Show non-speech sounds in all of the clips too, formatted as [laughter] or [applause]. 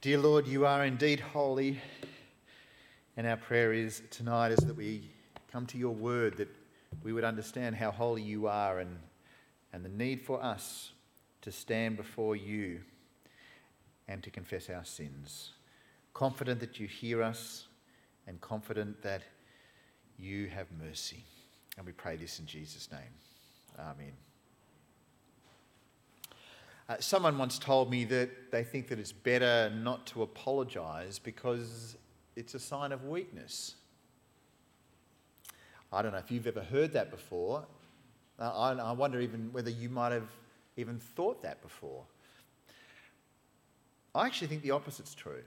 Dear Lord, you are indeed holy, and our prayer is tonight is that we come to your word, that we would understand how holy you are and, and the need for us to stand before you and to confess our sins. Confident that you hear us and confident that you have mercy. And we pray this in Jesus' name. Amen. Uh, someone once told me that they think that it's better not to apologise because it's a sign of weakness. I don't know if you've ever heard that before. Uh, I, I wonder even whether you might have even thought that before. I actually think the opposite's true.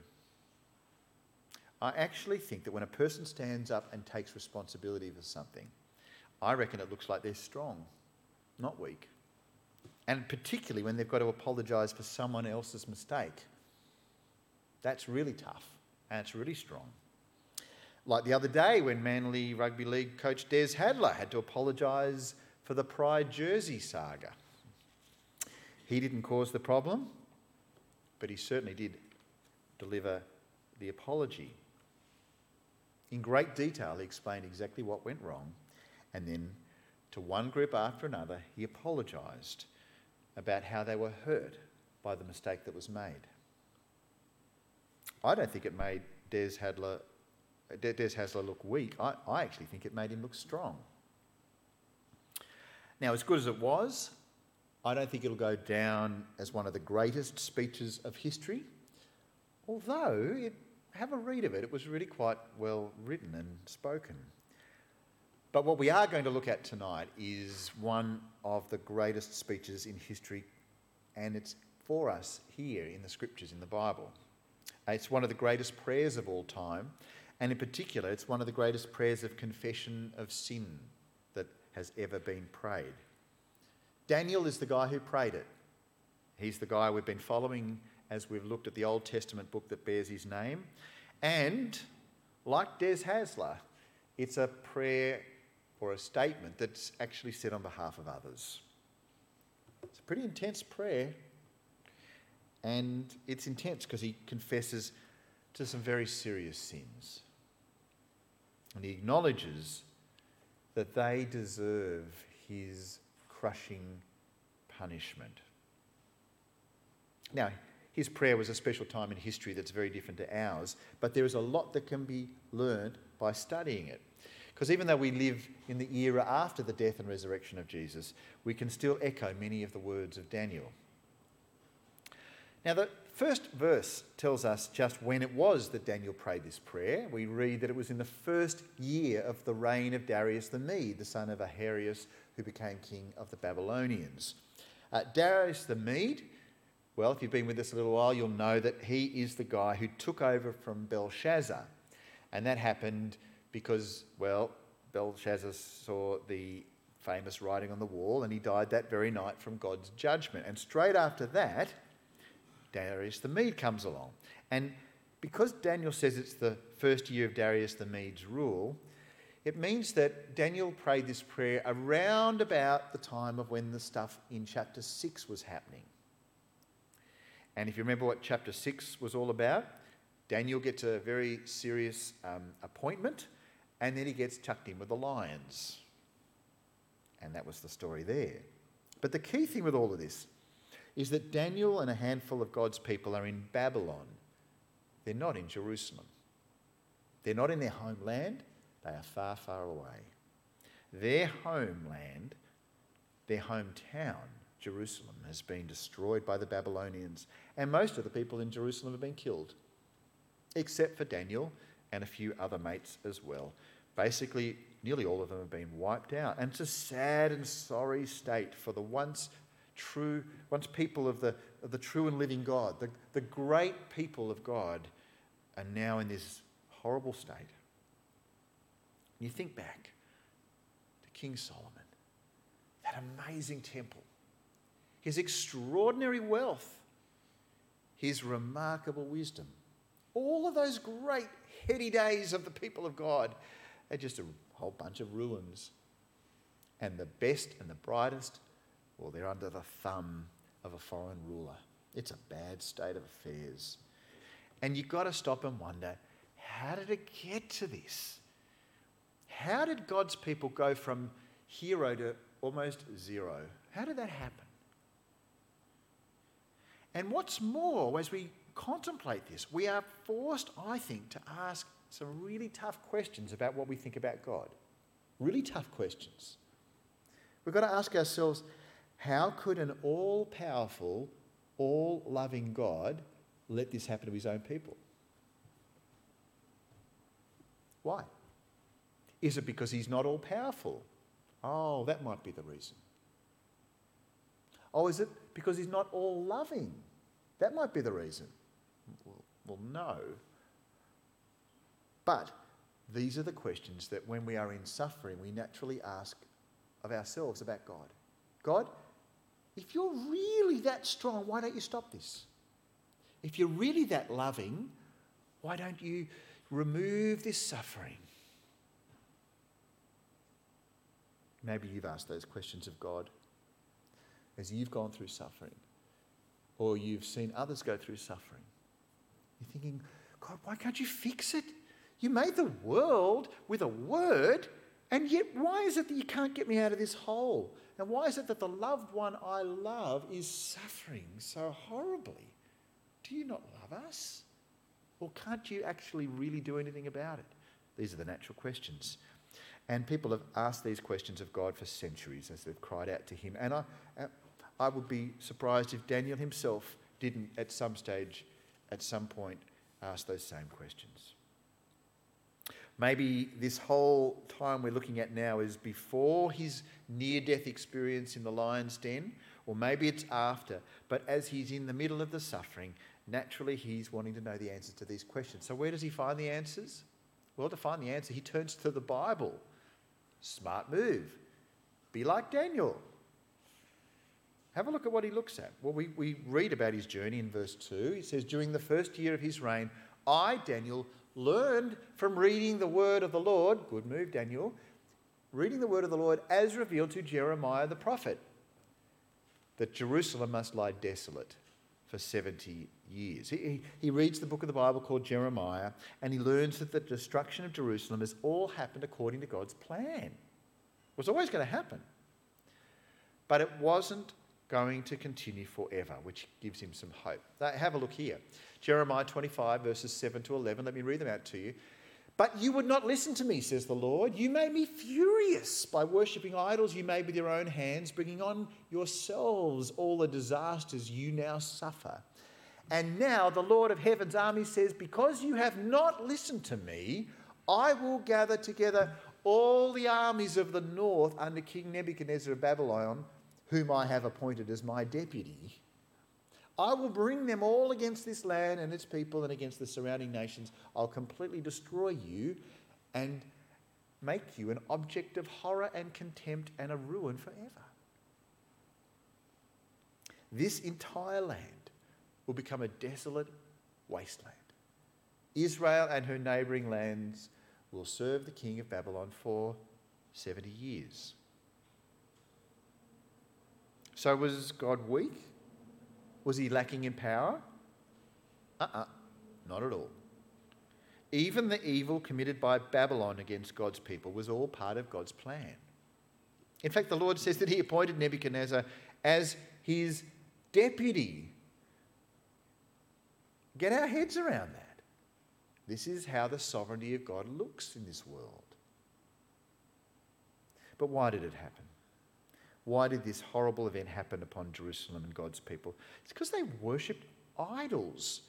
I actually think that when a person stands up and takes responsibility for something, I reckon it looks like they're strong, not weak and particularly when they've got to apologise for someone else's mistake. That's really tough and it's really strong. Like the other day when Manly Rugby League coach Des Hadler had to apologise for the Pride jersey saga. He didn't cause the problem, but he certainly did deliver the apology. In great detail, he explained exactly what went wrong, and then to one group after another, he apologised about how they were hurt by the mistake that was made. I don't think it made Des Hadler, Des Hasler look weak. I, I actually think it made him look strong. Now, as good as it was, I don't think it'll go down as one of the greatest speeches of history, although it, have a read of it. It was really quite well written and spoken. But what we are going to look at tonight is one of the greatest speeches in history, and it's for us here in the scriptures in the Bible. It's one of the greatest prayers of all time, and in particular, it's one of the greatest prayers of confession of sin that has ever been prayed. Daniel is the guy who prayed it. He's the guy we've been following as we've looked at the Old Testament book that bears his name. And like Des Hasler, it's a prayer or a statement that's actually said on behalf of others. It's a pretty intense prayer, and it's intense because he confesses to some very serious sins. And he acknowledges that they deserve his crushing punishment. Now, his prayer was a special time in history that's very different to ours, but there is a lot that can be learned by studying it. Because even though we live in the era after the death and resurrection of Jesus, we can still echo many of the words of Daniel. Now, the first verse tells us just when it was that Daniel prayed this prayer. We read that it was in the first year of the reign of Darius the Mede, the son of Ahasuerus, who became king of the Babylonians. Uh, Darius the Mede, well, if you've been with us a little while, you'll know that he is the guy who took over from Belshazzar. And that happened because, well, Belshazzar saw the famous writing on the wall and he died that very night from God's judgment. And straight after that, Darius the Mede comes along. And because Daniel says it's the first year of Darius the Mede's rule, it means that Daniel prayed this prayer around about the time of when the stuff in chapter 6 was happening. And if you remember what chapter 6 was all about, Daniel gets a very serious um, appointment and then he gets chucked in with the lions. And that was the story there. But the key thing with all of this is that Daniel and a handful of God's people are in Babylon. They're not in Jerusalem. They're not in their homeland, they are far, far away. Their homeland, their hometown, Jerusalem, has been destroyed by the Babylonians, and most of the people in Jerusalem have been killed, except for Daniel and a few other mates as well. Basically, nearly all of them have been wiped out. And it's a sad and sorry state for the once true, once people of the, of the true and living God, the, the great people of God, are now in this horrible state. And You think back to King Solomon, that amazing temple, his extraordinary wealth, his remarkable wisdom, all of those great heady days of the people of God they're just a whole bunch of ruins. And the best and the brightest, well, they're under the thumb of a foreign ruler. It's a bad state of affairs. And you've got to stop and wonder how did it get to this? How did God's people go from hero to almost zero? How did that happen? And what's more, as we contemplate this, we are forced, I think, to ask some really tough questions about what we think about God. Really tough questions. We've got to ask ourselves how could an all powerful, all loving God let this happen to his own people? Why? Is it because he's not all powerful? Oh, that might be the reason. Oh, is it because he's not all loving? That might be the reason. Well, well, no. But these are the questions that when we are in suffering, we naturally ask of ourselves about God. God, if you're really that strong, why don't you stop this? If you're really that loving, why don't you remove this suffering? Maybe you've asked those questions of God as you've gone through suffering, or you've seen others go through suffering. You're thinking, God, why can't you fix it? You made the world with a word, and yet why is it that you can't get me out of this hole? And why is it that the loved one I love is suffering so horribly? Do you not love us? Or can't you actually really do anything about it? These are the natural questions. And people have asked these questions of God for centuries as they've cried out to Him. And I, I would be surprised if Daniel himself didn't, at some stage, at some point, ask those same questions. Maybe this whole time we're looking at now is before his near death experience in the lion's den, or maybe it's after. But as he's in the middle of the suffering, naturally he's wanting to know the answers to these questions. So, where does he find the answers? Well, to find the answer, he turns to the Bible. Smart move. Be like Daniel. Have a look at what he looks at. Well, we, we read about his journey in verse 2. He says, During the first year of his reign, I, Daniel, learned from reading the word of the Lord, good move, Daniel, reading the word of the Lord as revealed to Jeremiah the prophet, that Jerusalem must lie desolate for 70 years. He, he reads the book of the Bible called Jeremiah and he learns that the destruction of Jerusalem has all happened according to God's plan. It was always going to happen. But it wasn't going to continue forever, which gives him some hope. Have a look here. Jeremiah 25, verses 7 to 11. Let me read them out to you. But you would not listen to me, says the Lord. You made me furious by worshipping idols you made with your own hands, bringing on yourselves all the disasters you now suffer. And now the Lord of heaven's army says, Because you have not listened to me, I will gather together all the armies of the north under King Nebuchadnezzar of Babylon whom I have appointed as my deputy, I will bring them all against this land and its people and against the surrounding nations. I'll completely destroy you and make you an object of horror and contempt and a ruin forever. This entire land will become a desolate wasteland. Israel and her neighbouring lands will serve the king of Babylon for 70 years. So was God weak? Was he lacking in power? Uh uh-uh, uh, not at all. Even the evil committed by Babylon against God's people was all part of God's plan. In fact, the Lord says that he appointed Nebuchadnezzar as his deputy. Get our heads around that. This is how the sovereignty of God looks in this world. But why did it happen? Why did this horrible event happen upon Jerusalem and God's people? It's because they worshipped idols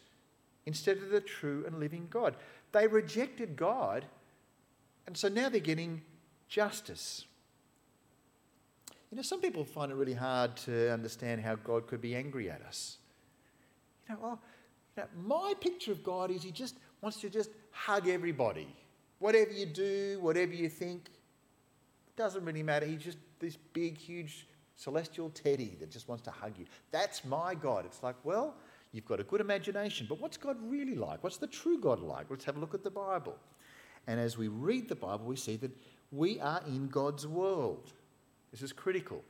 instead of the true and living God. They rejected God, and so now they're getting justice. You know, some people find it really hard to understand how God could be angry at us. You know, well, you know, my picture of God is He just wants to just hug everybody. Whatever you do, whatever you think, doesn't really matter. He's just this big, huge celestial teddy that just wants to hug you. That's my God. It's like, well, you've got a good imagination, but what's God really like? What's the true God like? Let's have a look at the Bible. And as we read the Bible, we see that we are in God's world. This is critical.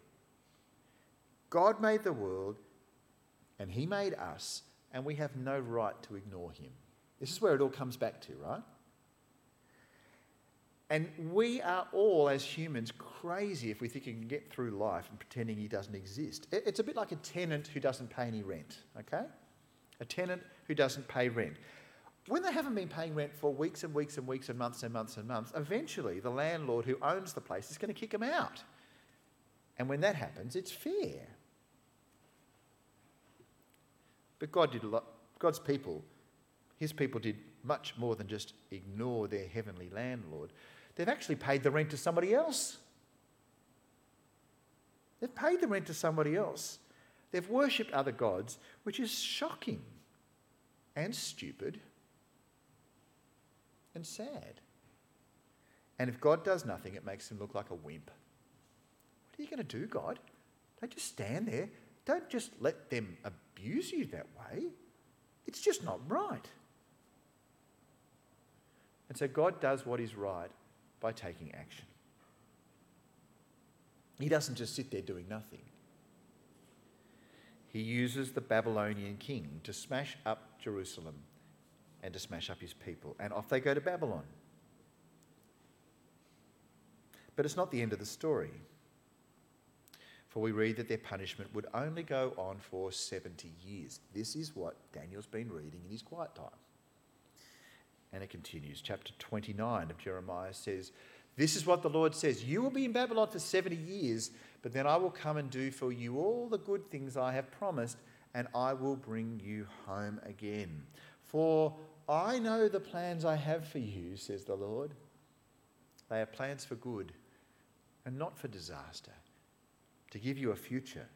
God made the world and He made us, and we have no right to ignore Him. This is where it all comes back to, right? And we are all, as humans, crazy if we think you can get through life and pretending he doesn't exist. It's a bit like a tenant who doesn't pay any rent, okay? A tenant who doesn't pay rent. When they haven't been paying rent for weeks and weeks and weeks and months and months and months, eventually the landlord who owns the place is going to kick them out. And when that happens, it's fair. But God did a lot, God's people, his people did much more than just ignore their heavenly landlord. They've actually paid the rent to somebody else. They've paid the rent to somebody else. They've worshipped other gods, which is shocking and stupid and sad. And if God does nothing, it makes him look like a wimp. What are you going to do, God? Don't just stand there. Don't just let them abuse you that way. It's just not right. And so God does what is right by taking action. He doesn't just sit there doing nothing. He uses the Babylonian king to smash up Jerusalem and to smash up his people. And off they go to Babylon. But it's not the end of the story. For we read that their punishment would only go on for 70 years. This is what Daniel's been reading in his quiet time. And it continues. Chapter 29 of Jeremiah says, This is what the Lord says You will be in Babylon for 70 years, but then I will come and do for you all the good things I have promised, and I will bring you home again. For I know the plans I have for you, says the Lord. They are plans for good and not for disaster, to give you a future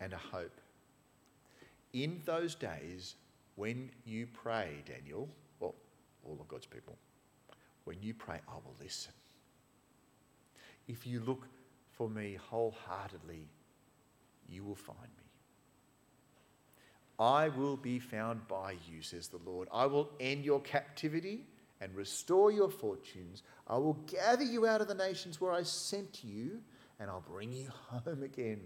and a hope. In those days, when you pray, Daniel, all of God's people. When you pray, I will listen. If you look for me wholeheartedly, you will find me. I will be found by you, says the Lord. I will end your captivity and restore your fortunes. I will gather you out of the nations where I sent you, and I'll bring you [laughs] home again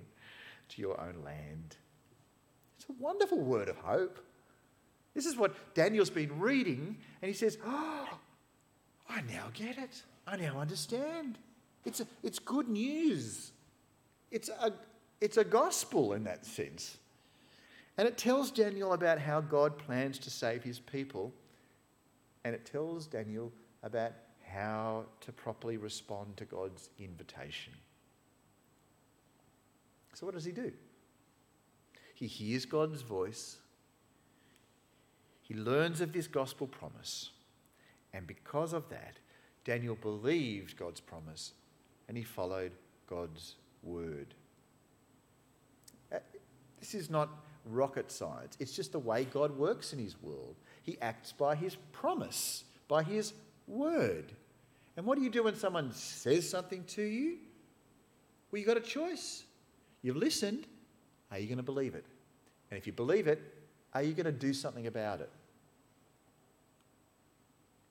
to your own land. It's a wonderful word of hope. This is what Daniel's been reading, and he says, Oh, I now get it. I now understand. It's, a, it's good news. It's a, it's a gospel in that sense. And it tells Daniel about how God plans to save his people, and it tells Daniel about how to properly respond to God's invitation. So, what does he do? He hears God's voice he learns of this gospel promise. And because of that, Daniel believed God's promise and he followed God's word. Uh, this is not rocket science, it's just the way God works in his world. He acts by his promise, by his word. And what do you do when someone says something to you? Well, you've got a choice. You've listened. Are you going to believe it? And if you believe it, are you going to do something about it?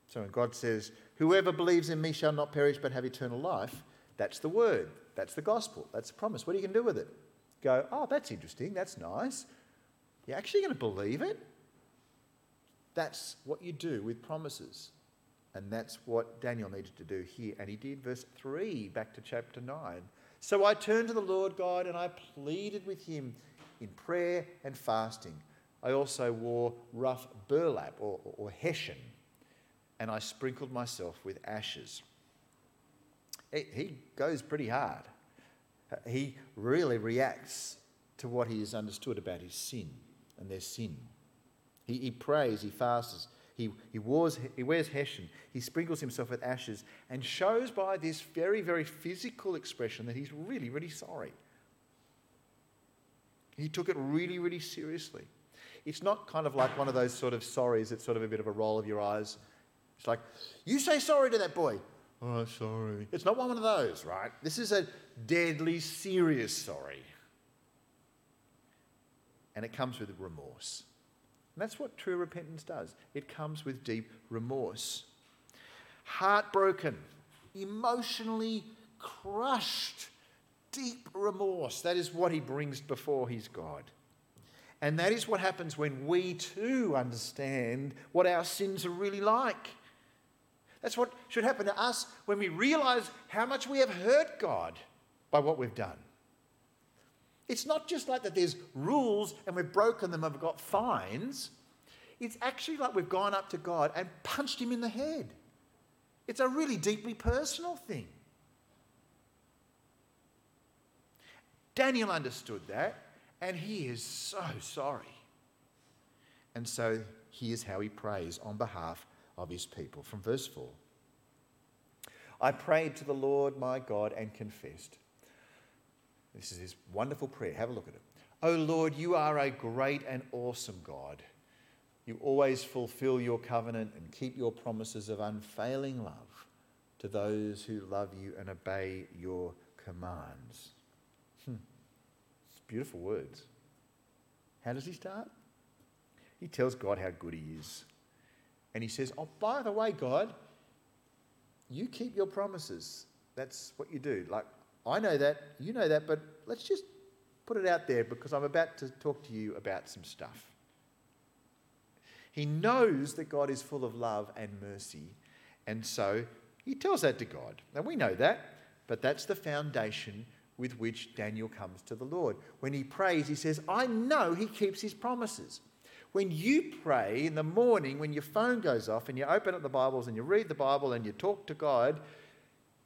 So when God says, Whoever believes in me shall not perish but have eternal life, that's the word. That's the gospel. That's the promise. What are you going to do with it? Go, oh, that's interesting. That's nice. You're actually going to believe it? That's what you do with promises. And that's what Daniel needed to do here. And he did. Verse 3, back to chapter 9. So I turned to the Lord God and I pleaded with him in prayer and fasting. I also wore rough burlap or, or, hessian and I sprinkled myself with ashes. He goes pretty hard. He really reacts to what he has understood about his sin and their sin. He, he prays, he fasts, he, he, wears, he wears hessian, he sprinkles himself with ashes, and shows by this very, very physical expression that he's really, really sorry. He took it really, really seriously. It's not kind of like one of those sort of sorries, it's sort of a bit of a roll of your eyes it's like, you say sorry to that boy. Oh, sorry. It's not one of those, right? This is a deadly serious sorry. And it comes with remorse. And that's what true repentance does it comes with deep remorse. Heartbroken, emotionally crushed, deep remorse. That is what he brings before his God. And that is what happens when we too understand what our sins are really like. That's what should happen to us when we realize how much we have hurt God by what we've done. It's not just like that there's rules and we've broken them and we've got fines. It's actually like we've gone up to God and punched him in the head. It's a really deeply personal thing. Daniel understood that and he is so sorry. And so here's how he prays on behalf of his people from verse 4. I prayed to the Lord my God and confessed. This is his wonderful prayer. Have a look at it. O Lord, you are a great and awesome God. You always fulfill your covenant and keep your promises of unfailing love to those who love you and obey your commands. Beautiful words. How does he start? He tells God how good he is. And he says, Oh, by the way, God, you keep your promises. That's what you do. Like, I know that, you know that, but let's just put it out there because I'm about to talk to you about some stuff. He knows that God is full of love and mercy, and so he tells that to God. Now we know that, but that's the foundation with which Daniel comes to the Lord. When he prays, he says, I know he keeps his promises. When you pray in the morning, when your phone goes off and you open up the Bibles and you read the Bible and you talk to God,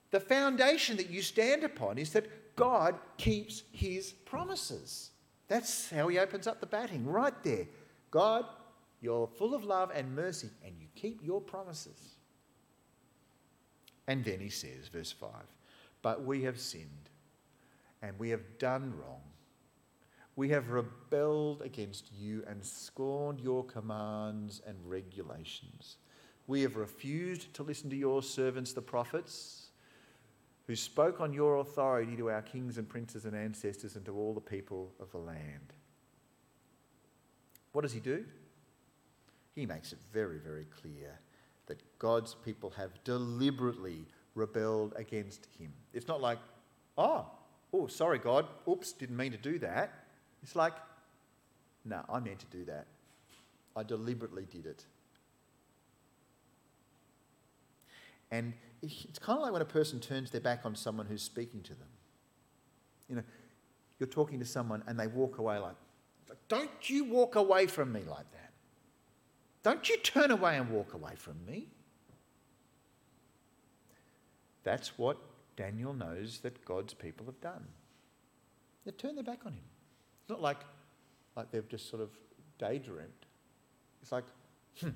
the foundation that you stand upon is that God keeps his promises. That's how he opens up the batting, right there. God you're full of love and mercy, and you keep your promises. And then he says, verse 5 But we have sinned, and we have done wrong. We have rebelled against you and scorned your commands and regulations. We have refused to listen to your servants, the prophets, who spoke on your authority to our kings and princes and ancestors and to all the people of the land. What does he do? he makes it very, very clear that God's people have deliberately rebelled against him. It's not like, oh, oh, sorry, God, oops, didn't mean to do that. It's like, no, I meant to do that. I deliberately did it. And it's kind of like when a person turns their back on someone who's speaking to them. You know, you're talking to someone and they walk away like, don't you walk away from me like that. Don't you turn away and walk away from me. That's what Daniel knows that God's people have done. They've turned their back on him. It's not like, like they've just sort of daydreamed. It's like, hmm,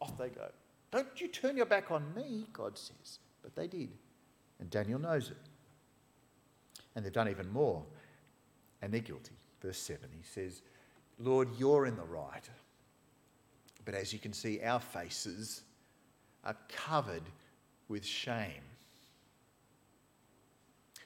off they go. Don't you turn your back on me, God says. But they did. And Daniel knows it. And they've done even more. And they're guilty. Verse 7, he says, Lord, you're in the right. But as you can see, our faces are covered with shame.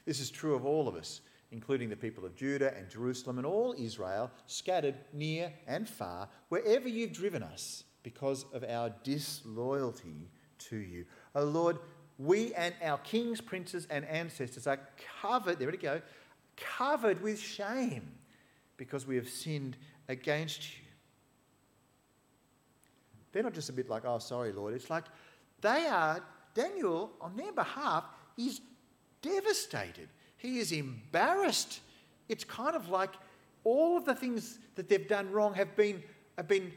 This is true of all of us, including the people of Judah and Jerusalem and all Israel, scattered near and far, wherever you've driven us because of our disloyalty to you. Oh Lord, we and our kings, princes, and ancestors are covered, there we go, covered with shame because we have sinned against you. They're not just a bit like, oh, sorry, Lord. It's like they are, Daniel, on their behalf, is devastated. He is embarrassed. It's kind of like all of the things that they've done wrong have been, have been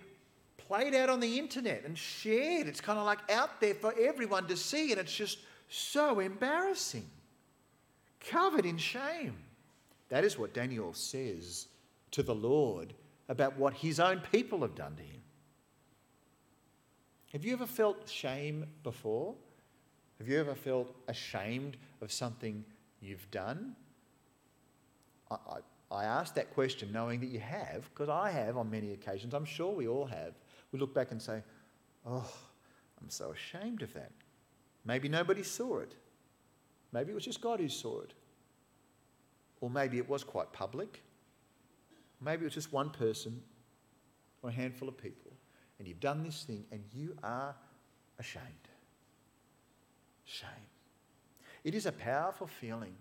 played out on the internet and shared. It's kind of like out there for everyone to see, and it's just so embarrassing. Covered in shame. That is what Daniel says to the Lord about what his own people have done to him. Have you ever felt shame before? Have you ever felt ashamed of something you've done? I, I, I ask that question knowing that you have, because I have on many occasions. I'm sure we all have. We look back and say, oh, I'm so ashamed of that. Maybe nobody saw it. Maybe it was just God who saw it. Or maybe it was quite public. Maybe it was just one person or a handful of people and you've done this thing and you are ashamed. Shame. It is a powerful feeling.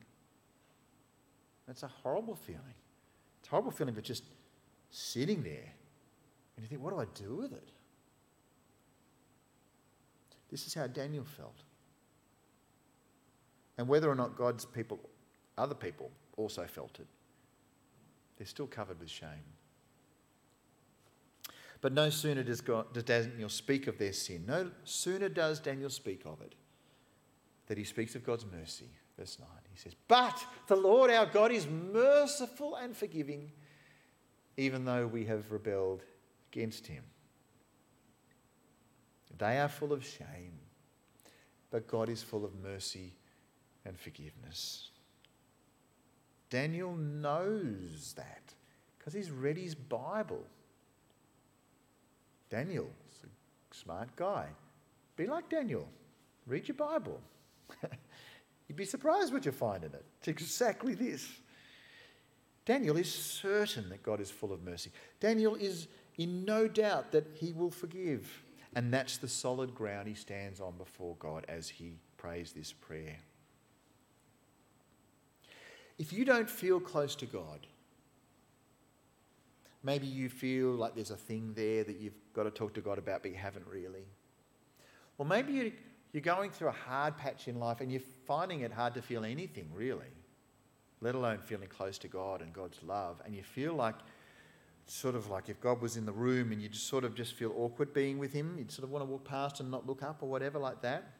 It's a horrible feeling. It's a horrible feeling that just sitting there. And you think, what do I do with it? This is how Daniel felt. And whether or not God's people, other people, also felt it, they're still covered with shame. But no sooner does, God, does Daniel speak of their sin, no sooner does Daniel speak of it, that he speaks of God's mercy. Verse 9, he says, But the Lord our God is merciful and forgiving, even though we have rebelled against him. They are full of shame, but God is full of mercy and forgiveness. Daniel knows that because he's read his Bible. Daniel's a smart guy. Be like Daniel. Read your Bible. You'd be surprised what you find in it. It's exactly this. Daniel is certain that God is full of mercy. Daniel is in no doubt that he will forgive. And that's the solid ground he stands on before God as he prays this prayer. If you don't feel close to God, maybe you feel like there's a thing there that you've got to talk to God about, but you haven't really. Or maybe you, you're going through a hard patch in life and you're finding it hard to feel anything really, let alone feeling close to God and God's love, and you feel like sort of like if God was in the room and you just sort of just feel awkward being with Him, you'd sort of want to walk past and not look up or whatever like that.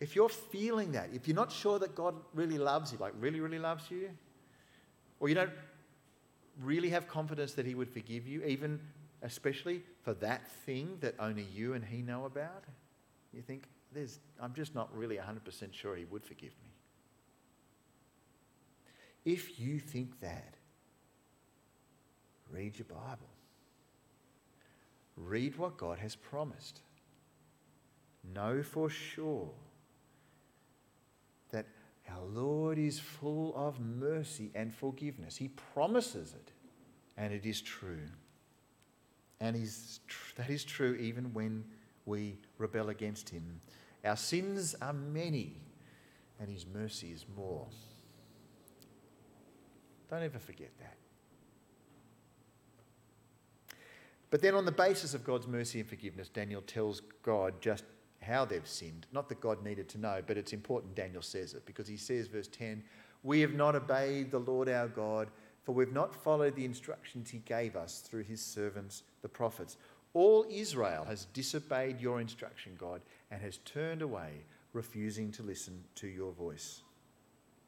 If you're feeling that, if you're not sure that God really loves you, like really, really loves you, or you don't really have confidence that He would forgive you, even especially for that thing that only you and He know about, you think, There's, I'm just not really 100% sure He would forgive me. If you think that, read your Bible. Read what God has promised. Know for sure that our Lord is full of mercy and forgiveness. He promises it, and it is true. And that is true even when we rebel against Him. Our sins are many, and His mercy is more. Don't ever forget that. But then, on the basis of God's mercy and forgiveness, Daniel tells God just how they've sinned. Not that God needed to know, but it's important Daniel says it because he says, verse 10, We have not obeyed the Lord our God, for we've not followed the instructions he gave us through his servants, the prophets. All Israel has disobeyed your instruction, God, and has turned away, refusing to listen to your voice.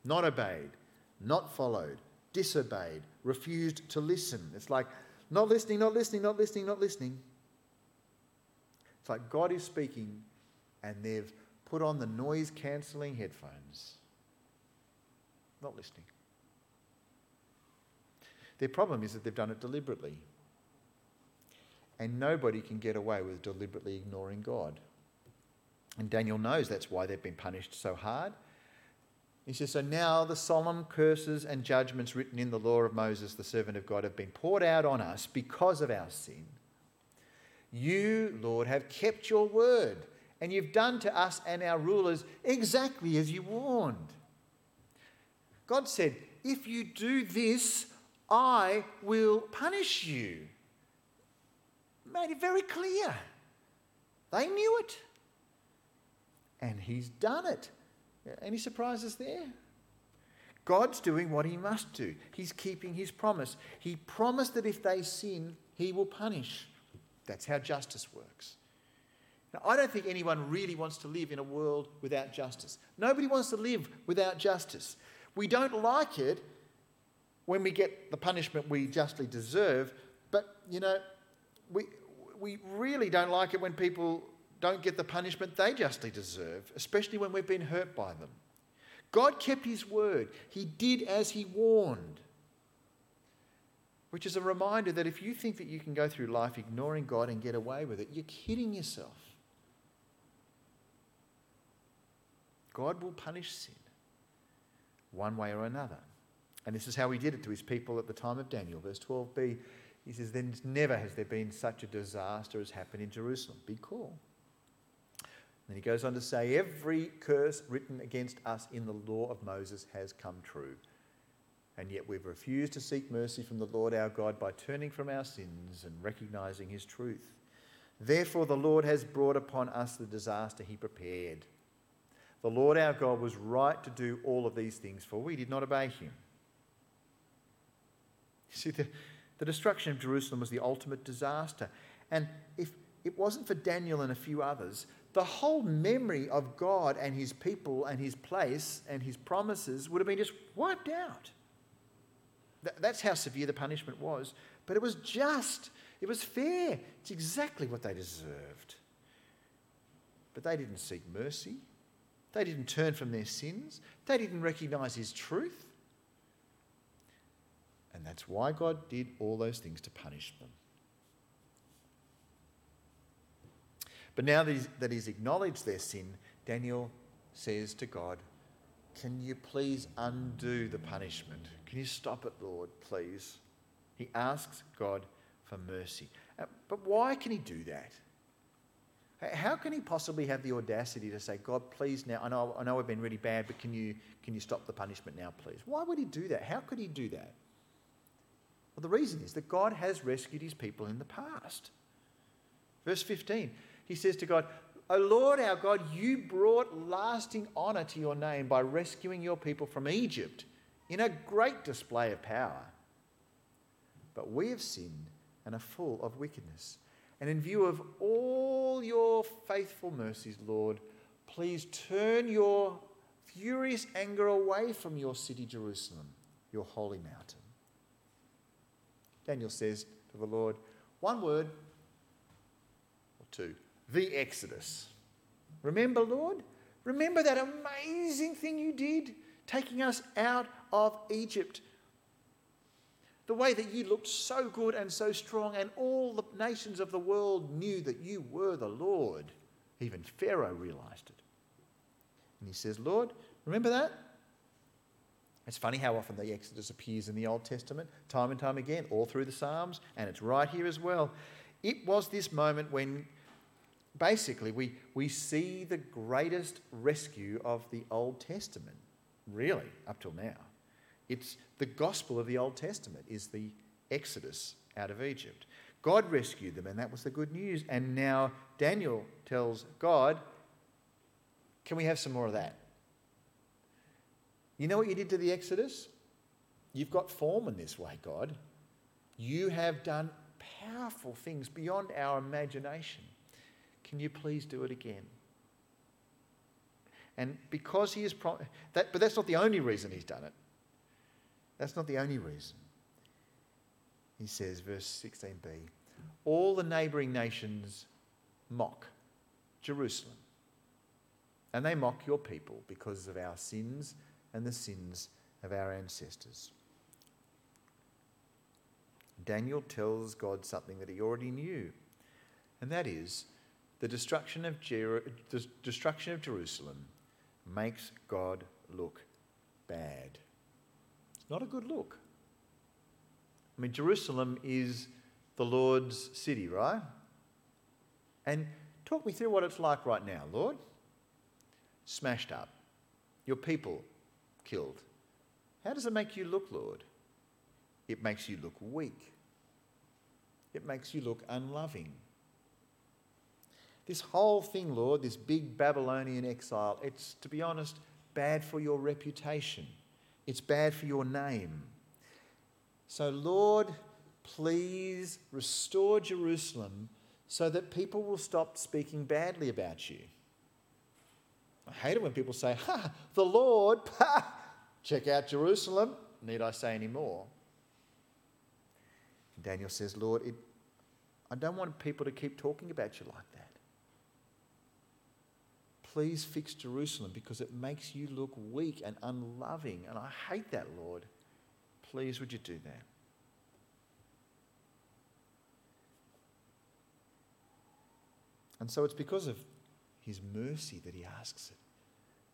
Not obeyed, not followed, disobeyed, refused to listen. It's like not listening, not listening, not listening, not listening. It's like God is speaking and they've put on the noise cancelling headphones. Not listening. Their problem is that they've done it deliberately. And nobody can get away with deliberately ignoring God. And Daniel knows that's why they've been punished so hard. He says, So now the solemn curses and judgments written in the law of Moses, the servant of God, have been poured out on us because of our sin. You, Lord, have kept your word and you've done to us and our rulers exactly as you warned. God said, If you do this, I will punish you. Made it very clear. They knew it. And He's done it. Any surprises there? God's doing what He must do. He's keeping His promise. He promised that if they sin, He will punish. That's how justice works. Now, I don't think anyone really wants to live in a world without justice. Nobody wants to live without justice. We don't like it when we get the punishment we justly deserve, but, you know, we, we really don't like it when people don't get the punishment they justly deserve, especially when we've been hurt by them. God kept his word, he did as he warned. Which is a reminder that if you think that you can go through life ignoring God and get away with it, you're kidding yourself. God will punish sin one way or another. And this is how he did it to his people at the time of Daniel. Verse 12b, he says, Then never has there been such a disaster as happened in Jerusalem. Be cool. Then he goes on to say, Every curse written against us in the law of Moses has come true. And yet we've refused to seek mercy from the Lord our God by turning from our sins and recognizing his truth. Therefore, the Lord has brought upon us the disaster he prepared. The Lord our God was right to do all of these things, for we did not obey him. You see, the, the destruction of Jerusalem was the ultimate disaster. And if it wasn't for Daniel and a few others, the whole memory of God and his people and his place and his promises would have been just wiped out. That's how severe the punishment was. But it was just, it was fair. It's exactly what they deserved. But they didn't seek mercy, they didn't turn from their sins, they didn't recognize his truth. And that's why God did all those things to punish them. But now that he's, that he's acknowledged their sin, Daniel says to God, Can you please undo the punishment? Can you stop it, Lord, please? He asks God for mercy. Uh, but why can he do that? How can he possibly have the audacity to say, God, please now, I know, I know I've been really bad, but can you, can you stop the punishment now, please? Why would he do that? How could he do that? Well, the reason is that God has rescued his people in the past. Verse 15 he says to God, O Lord our God, you brought lasting honour to your name by rescuing your people from Egypt in a great display of power. But we have sinned and are full of wickedness. And in view of all your faithful mercies, Lord, please turn your furious anger away from your city, Jerusalem, your holy mountain. Daniel says to the Lord, one word or two the Exodus. Remember, Lord? Remember that amazing thing you did, taking us out of Egypt. The way that you looked so good and so strong, and all the nations of the world knew that you were the Lord. Even Pharaoh realized it. And he says, Lord, remember that? It's funny how often the Exodus appears in the Old Testament, time and time again, all through the Psalms, and it's right here as well. It was this moment when basically, we, we see the greatest rescue of the Old Testament, really, up till now. It's the gospel of the Old Testament is the exodus out of Egypt. God rescued them, and that was the good news. And now Daniel tells God, Can we have some more of that? You know what you did to the Exodus? You've got form in this way, God. You have done powerful things beyond our imagination. Can you please do it again? And because he is, pro- that, but that's not the only reason he's done it. That's not the only reason. He says, verse 16b, all the neighbouring nations mock Jerusalem. And they mock your people because of our sins and the sins of our ancestors. Daniel tells God something that he already knew, and that is the destruction of, Jer- the destruction of Jerusalem makes God look bad. It's not a good look. I mean, Jerusalem is the Lord's city, right? And talk me through what it's like right now, Lord. Smashed up, your people killed. How does it make you look, Lord? It makes you look weak. It makes you look unloving. This whole thing, Lord, this big Babylonian exile, it's, to be honest, bad for your reputation. It's bad for your name. So, Lord, please restore Jerusalem so that people will stop speaking badly about you. I hate it when people say, Ha, the Lord, [laughs] ha, check out Jerusalem. Need I say any more? Daniel says, Lord, it, I don't want people to keep talking about you like that. Please fix Jerusalem because it makes you look weak and unloving. And I hate that, Lord. Please, would you do that? And so it's because of his mercy that he asks it.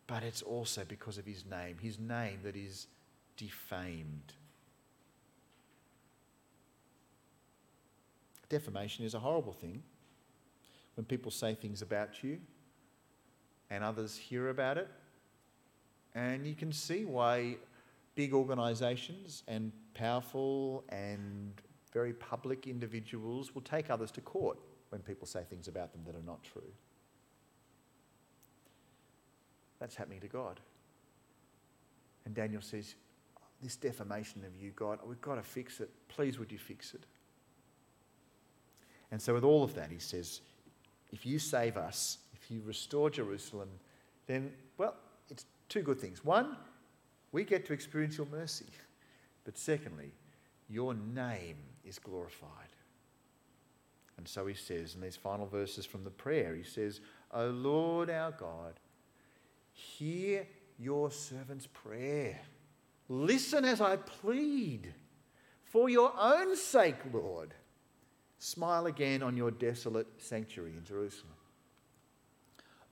But it's also because of his name, his name that is defamed. Defamation is a horrible thing. When people say things about you, and others hear about it. And you can see why big organisations and powerful and very public individuals will take others to court when people say things about them that are not true. That's happening to God. And Daniel says, This defamation of you, God, we've got to fix it. Please, would you fix it? And so, with all of that, he says, If you save us, if you restore Jerusalem, then, well, it's two good things. One, we get to experience your mercy. But secondly, your name is glorified. And so he says in these final verses from the prayer, he says, O Lord our God, hear your servant's prayer. Listen as I plead. For your own sake, Lord, smile again on your desolate sanctuary in Jerusalem.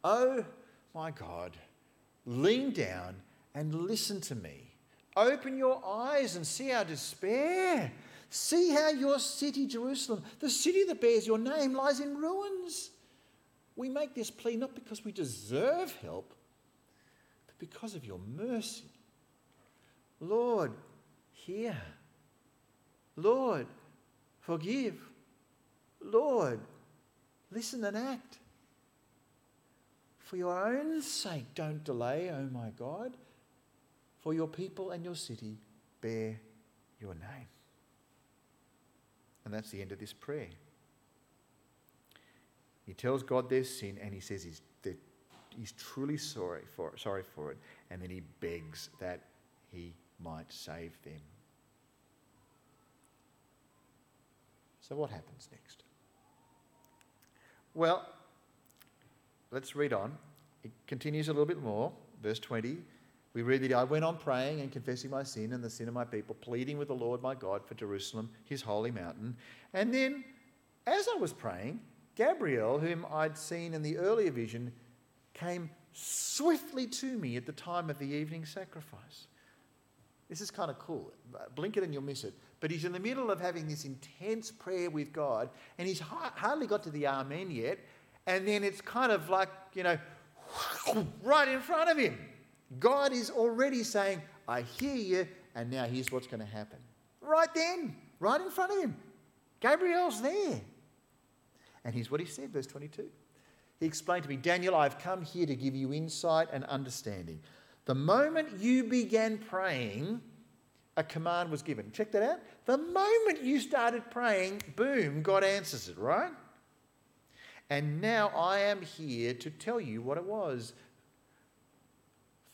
Oh, my God, lean down and listen to me. Open your eyes and see our despair. See how your city, Jerusalem, the city that bears your name, lies in ruins. We make this plea not because we deserve help, because of your mercy. Lord, hear. Lord, forgive. Lord, listen and act. For your own sake, don't delay, O oh my God for your people and your city bear your name. And that's the end of this prayer. He tells God their sin and he says he's, he's truly sorry for, sorry for it. And then he begs that he might save them. So, what happens next? Well, let's read on. It continues a little bit more. Verse 20 we read that I went on praying and confessing my sin and the sin of my people, pleading with the Lord my God for Jerusalem, his holy mountain. And then, as I was praying, Gabriel, whom I'd seen in the earlier vision, came swiftly to me at the time of the evening sacrifice. This is kind of cool. Blink it and you'll miss it. But he's in the middle of having this intense prayer with God, and he's hardly got to the Amen yet. And then it's kind of like, you know, [laughs] right in front of him. God is already saying, I hear you, and now here's what's going to happen. Right then, right in front of him. Gabriel's there. And here's what he said, verse 22. He explained to me, Daniel, I've come here to give you insight and understanding. The moment you began praying, a command was given. Check that out. The moment you started praying, boom, God answers it, right? And now I am here to tell you what it was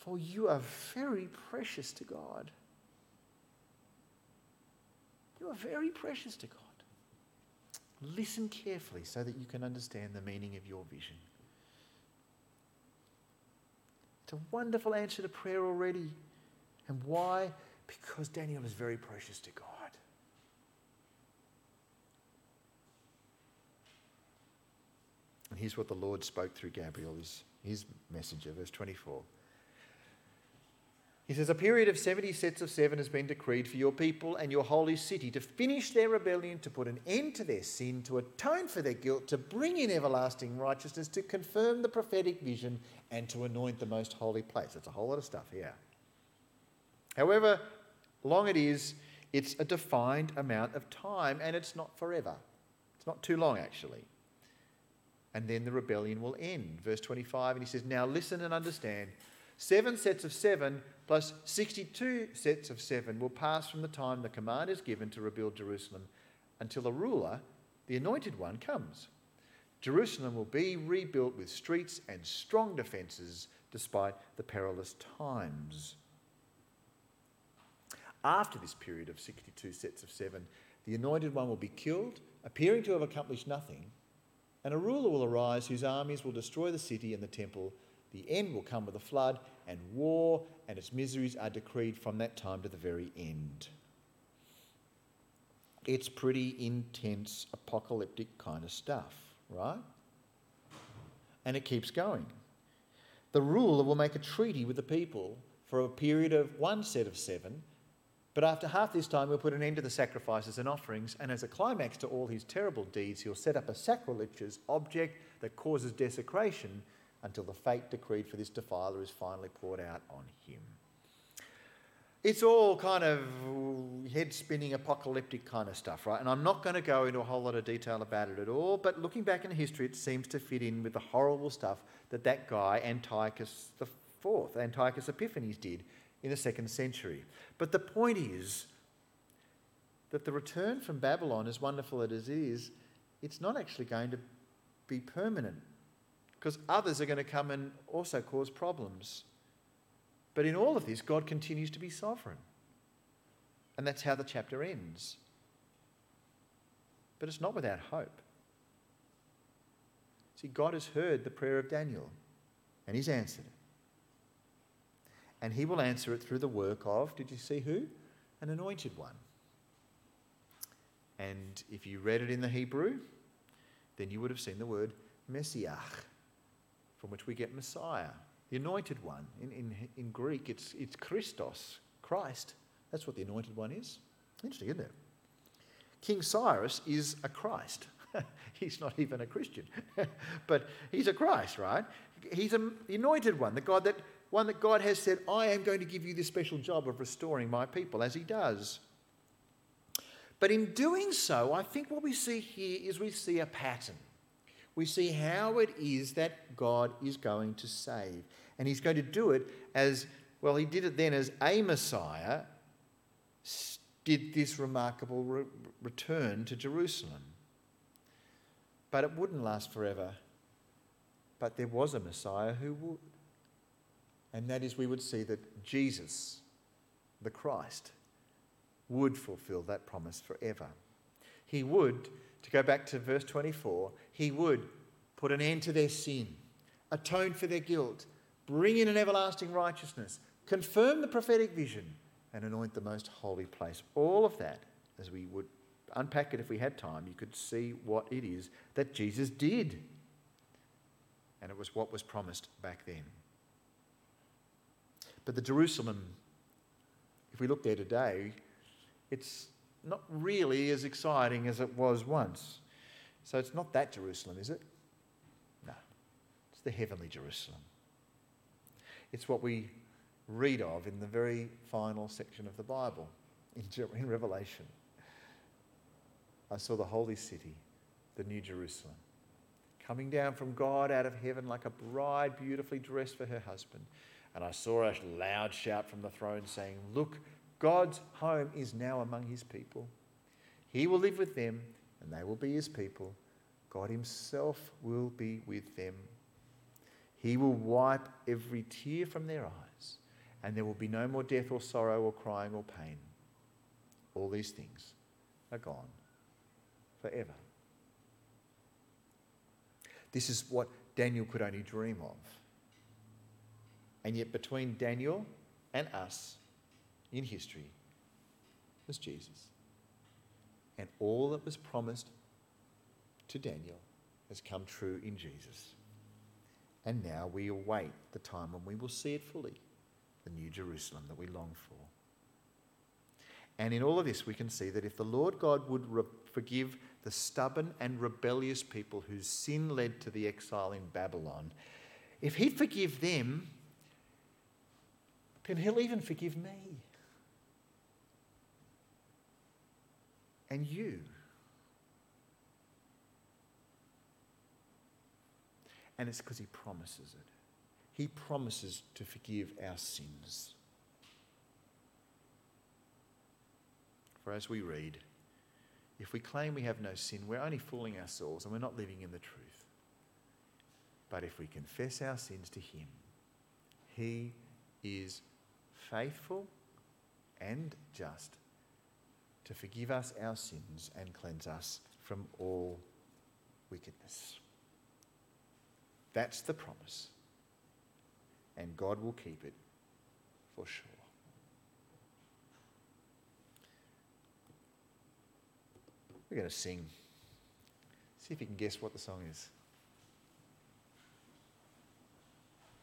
for you are very precious to God. You are very precious to God. Listen carefully so that you can understand the meaning of your vision. It's a wonderful answer to prayer already. And why? Because Daniel is very precious to God. And here's what the Lord spoke through Gabriel, his, his messenger, verse 24. He says, A period of 70 sets of seven has been decreed for your people and your holy city to finish their rebellion, to put an end to their sin, to atone for their guilt, to bring in everlasting righteousness, to confirm the prophetic vision, and to anoint the most holy place. That's a whole lot of stuff here. However long it is, it's a defined amount of time and it's not forever. It's not too long, actually. And then the rebellion will end. Verse 25, and he says, Now listen and understand. Seven sets of seven plus 62 sets of seven will pass from the time the command is given to rebuild Jerusalem until a ruler, the anointed one, comes. Jerusalem will be rebuilt with streets and strong defences despite the perilous times. After this period of 62 sets of seven, the anointed one will be killed, appearing to have accomplished nothing, and a ruler will arise whose armies will destroy the city and the temple. The end will come with a flood, and war and its miseries are decreed from that time to the very end. It's pretty intense, apocalyptic kind of stuff, right? And it keeps going. The ruler will make a treaty with the people for a period of one set of seven, but after half this time, he'll put an end to the sacrifices and offerings, and as a climax to all his terrible deeds, he'll set up a sacrilegious object that causes desecration until the fate decreed for this defiler is finally poured out on him. it's all kind of head spinning apocalyptic kind of stuff, right? And I'm not going to go into a whole lot of detail about it at all, but looking back in history, it seems to fit in with the horrible stuff that that guy, Antiochus IV, Antiochus Epiphanes, did in the second century. But the point is that the return from Babylon, as wonderful as it is, it's not actually going to be permanent because others are going to come and also cause problems. But in all of this, God continues to be sovereign. And that's how the chapter ends. But it's not without hope. See, God has heard the prayer of Daniel and he's answered it. And he will answer it through the work of, did you see who? An anointed one. And if you read it in the Hebrew, then you would have seen the word Messiah, from which we get Messiah the anointed one. In, in, in Greek, it's, it's Christos, Christ. That's what the anointed one is. Interesting, isn't it? King Cyrus is a Christ. [laughs] he's not even a Christian, [laughs] but he's a Christ, right? He's a, the anointed one, the God that one that God has said, I am going to give you this special job of restoring my people, as he does. But in doing so, I think what we see here is we see a pattern we see how it is that God is going to save. And he's going to do it as, well, he did it then as a Messiah did this remarkable re- return to Jerusalem. But it wouldn't last forever. But there was a Messiah who would. And that is, we would see that Jesus, the Christ, would fulfill that promise forever. He would to go back to verse 24, he would put an end to their sin, atone for their guilt, bring in an everlasting righteousness, confirm the prophetic vision, and anoint the most holy place. All of that, as we would unpack it if we had time, you could see what it is that Jesus did. And it was what was promised back then. But the Jerusalem, if we look there today, it's not really as exciting as it was once. So it's not that Jerusalem, is it? No, it's the heavenly Jerusalem. It's what we read of in the very final section of the Bible, in, in Revelation. I saw the holy city, the New Jerusalem, coming down from God out of heaven like a bride beautifully dressed for her husband. And I saw a loud shout from the throne saying, Look, God's home is now among his people. He will live with them, and they will be his people. God himself will be with them. He will wipe every tear from their eyes, and there will be no more death or sorrow or crying or pain. All these things are gone forever. This is what Daniel could only dream of. And yet, between Daniel and us, in history was Jesus. And all that was promised to Daniel has come true in Jesus. And now we await the time when we will see it fully the New Jerusalem that we long for. And in all of this, we can see that if the Lord God would re- forgive the stubborn and rebellious people whose sin led to the exile in Babylon, if He'd forgive them, then He'll even forgive me. And you. And it's because he promises it. He promises to forgive our sins. For as we read, if we claim we have no sin, we're only fooling ourselves and we're not living in the truth. But if we confess our sins to Him, He is faithful and just to forgive us our sins and cleanse us from all wickedness. That's the promise. And God will keep it for sure. We're going to sing. See if you can guess what the song is.